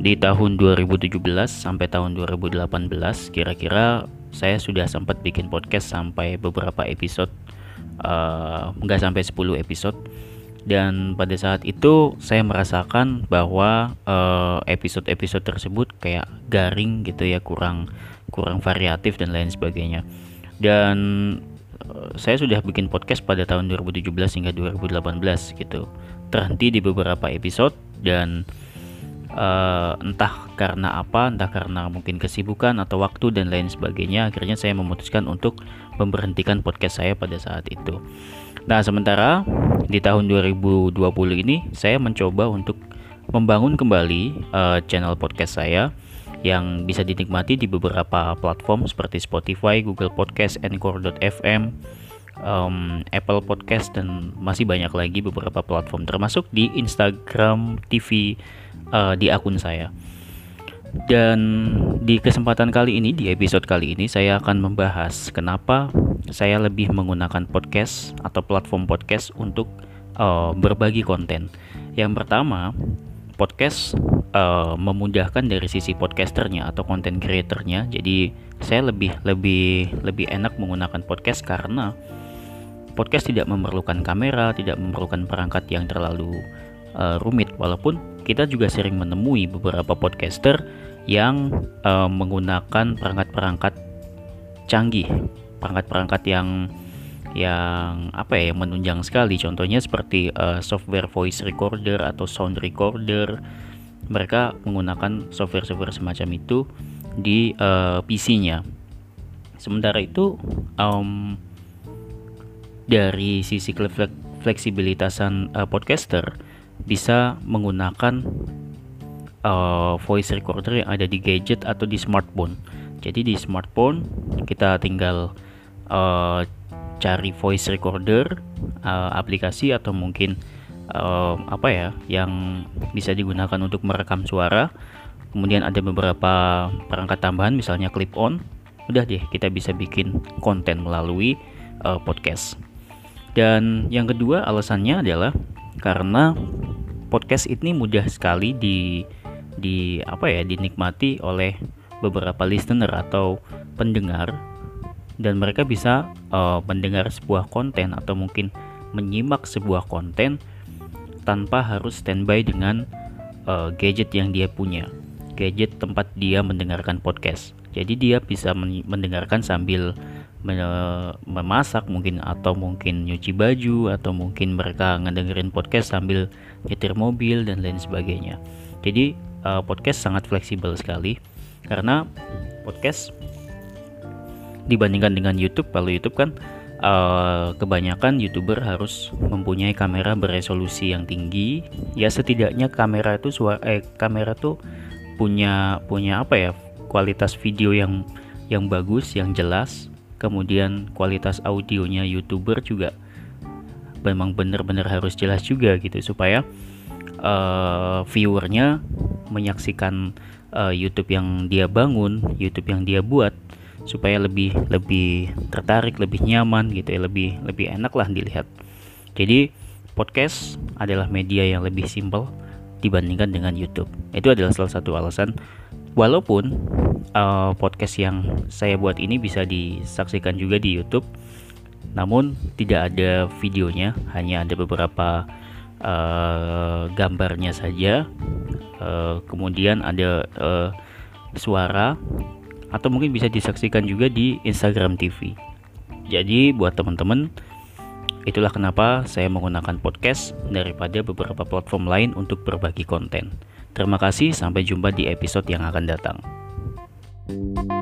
di tahun 2017 sampai tahun 2018 kira-kira saya sudah sempat bikin podcast sampai beberapa episode uh, nggak sampai 10 episode. Dan pada saat itu saya merasakan bahwa uh, episode-episode tersebut kayak garing gitu ya kurang kurang variatif dan lain sebagainya. Dan uh, saya sudah bikin podcast pada tahun 2017 hingga 2018 gitu. Terhenti di beberapa episode dan uh, entah karena apa entah karena mungkin kesibukan atau waktu dan lain sebagainya akhirnya saya memutuskan untuk memberhentikan podcast saya pada saat itu. Nah, sementara di tahun 2020 ini saya mencoba untuk membangun kembali uh, channel podcast saya yang bisa dinikmati di beberapa platform seperti Spotify, Google Podcast, Anchor.fm, um, Apple Podcast dan masih banyak lagi beberapa platform termasuk di Instagram TV uh, di akun saya. Dan di kesempatan kali ini, di episode kali ini, saya akan membahas kenapa saya lebih menggunakan podcast atau platform podcast untuk uh, berbagi konten. Yang pertama, podcast uh, memudahkan dari sisi podcasternya atau konten creatornya. Jadi saya lebih lebih lebih enak menggunakan podcast karena podcast tidak memerlukan kamera, tidak memerlukan perangkat yang terlalu uh, rumit. Walaupun kita juga sering menemui beberapa podcaster yang uh, menggunakan perangkat-perangkat canggih, perangkat-perangkat yang yang apa ya yang menunjang sekali. Contohnya seperti uh, software voice recorder atau sound recorder. Mereka menggunakan software-software semacam itu di uh, PC-nya sementara itu um, dari sisi fleksibilitasan uh, podcaster bisa menggunakan uh, voice recorder yang ada di gadget atau di smartphone. Jadi di smartphone kita tinggal uh, cari voice recorder uh, aplikasi atau mungkin uh, apa ya yang bisa digunakan untuk merekam suara. Kemudian ada beberapa perangkat tambahan misalnya clip on. Udah deh kita bisa bikin konten melalui uh, podcast. Dan yang kedua alasannya adalah karena podcast ini mudah sekali di di apa ya dinikmati oleh beberapa listener atau pendengar. Dan mereka bisa uh, mendengar sebuah konten atau mungkin menyimak sebuah konten tanpa harus standby dengan uh, gadget yang dia punya gadget tempat dia mendengarkan podcast. Jadi dia bisa mendengarkan sambil memasak mungkin atau mungkin nyuci baju atau mungkin mereka ngedengerin podcast sambil nyetir mobil dan lain sebagainya. Jadi uh, podcast sangat fleksibel sekali karena podcast dibandingkan dengan YouTube kalau YouTube kan uh, kebanyakan youtuber harus mempunyai kamera beresolusi yang tinggi. Ya setidaknya kamera itu suara eh kamera tuh punya punya apa ya kualitas video yang yang bagus yang jelas. Kemudian kualitas audionya youtuber juga memang benar-benar harus jelas juga gitu supaya uh, viewernya menyaksikan uh, YouTube yang dia bangun, YouTube yang dia buat supaya lebih lebih tertarik, lebih nyaman gitu ya, lebih lebih enak lah dilihat. Jadi podcast adalah media yang lebih simpel dibandingkan dengan YouTube. Itu adalah salah satu alasan walaupun uh, podcast yang saya buat ini bisa disaksikan juga di YouTube namun tidak ada videonya, hanya ada beberapa uh, gambarnya saja. Uh, kemudian ada uh, suara atau mungkin bisa disaksikan juga di Instagram TV jadi buat teman-teman itulah kenapa saya menggunakan podcast daripada beberapa platform lain untuk berbagi konten. Terima kasih sampai jumpa di episode yang akan datang. thank you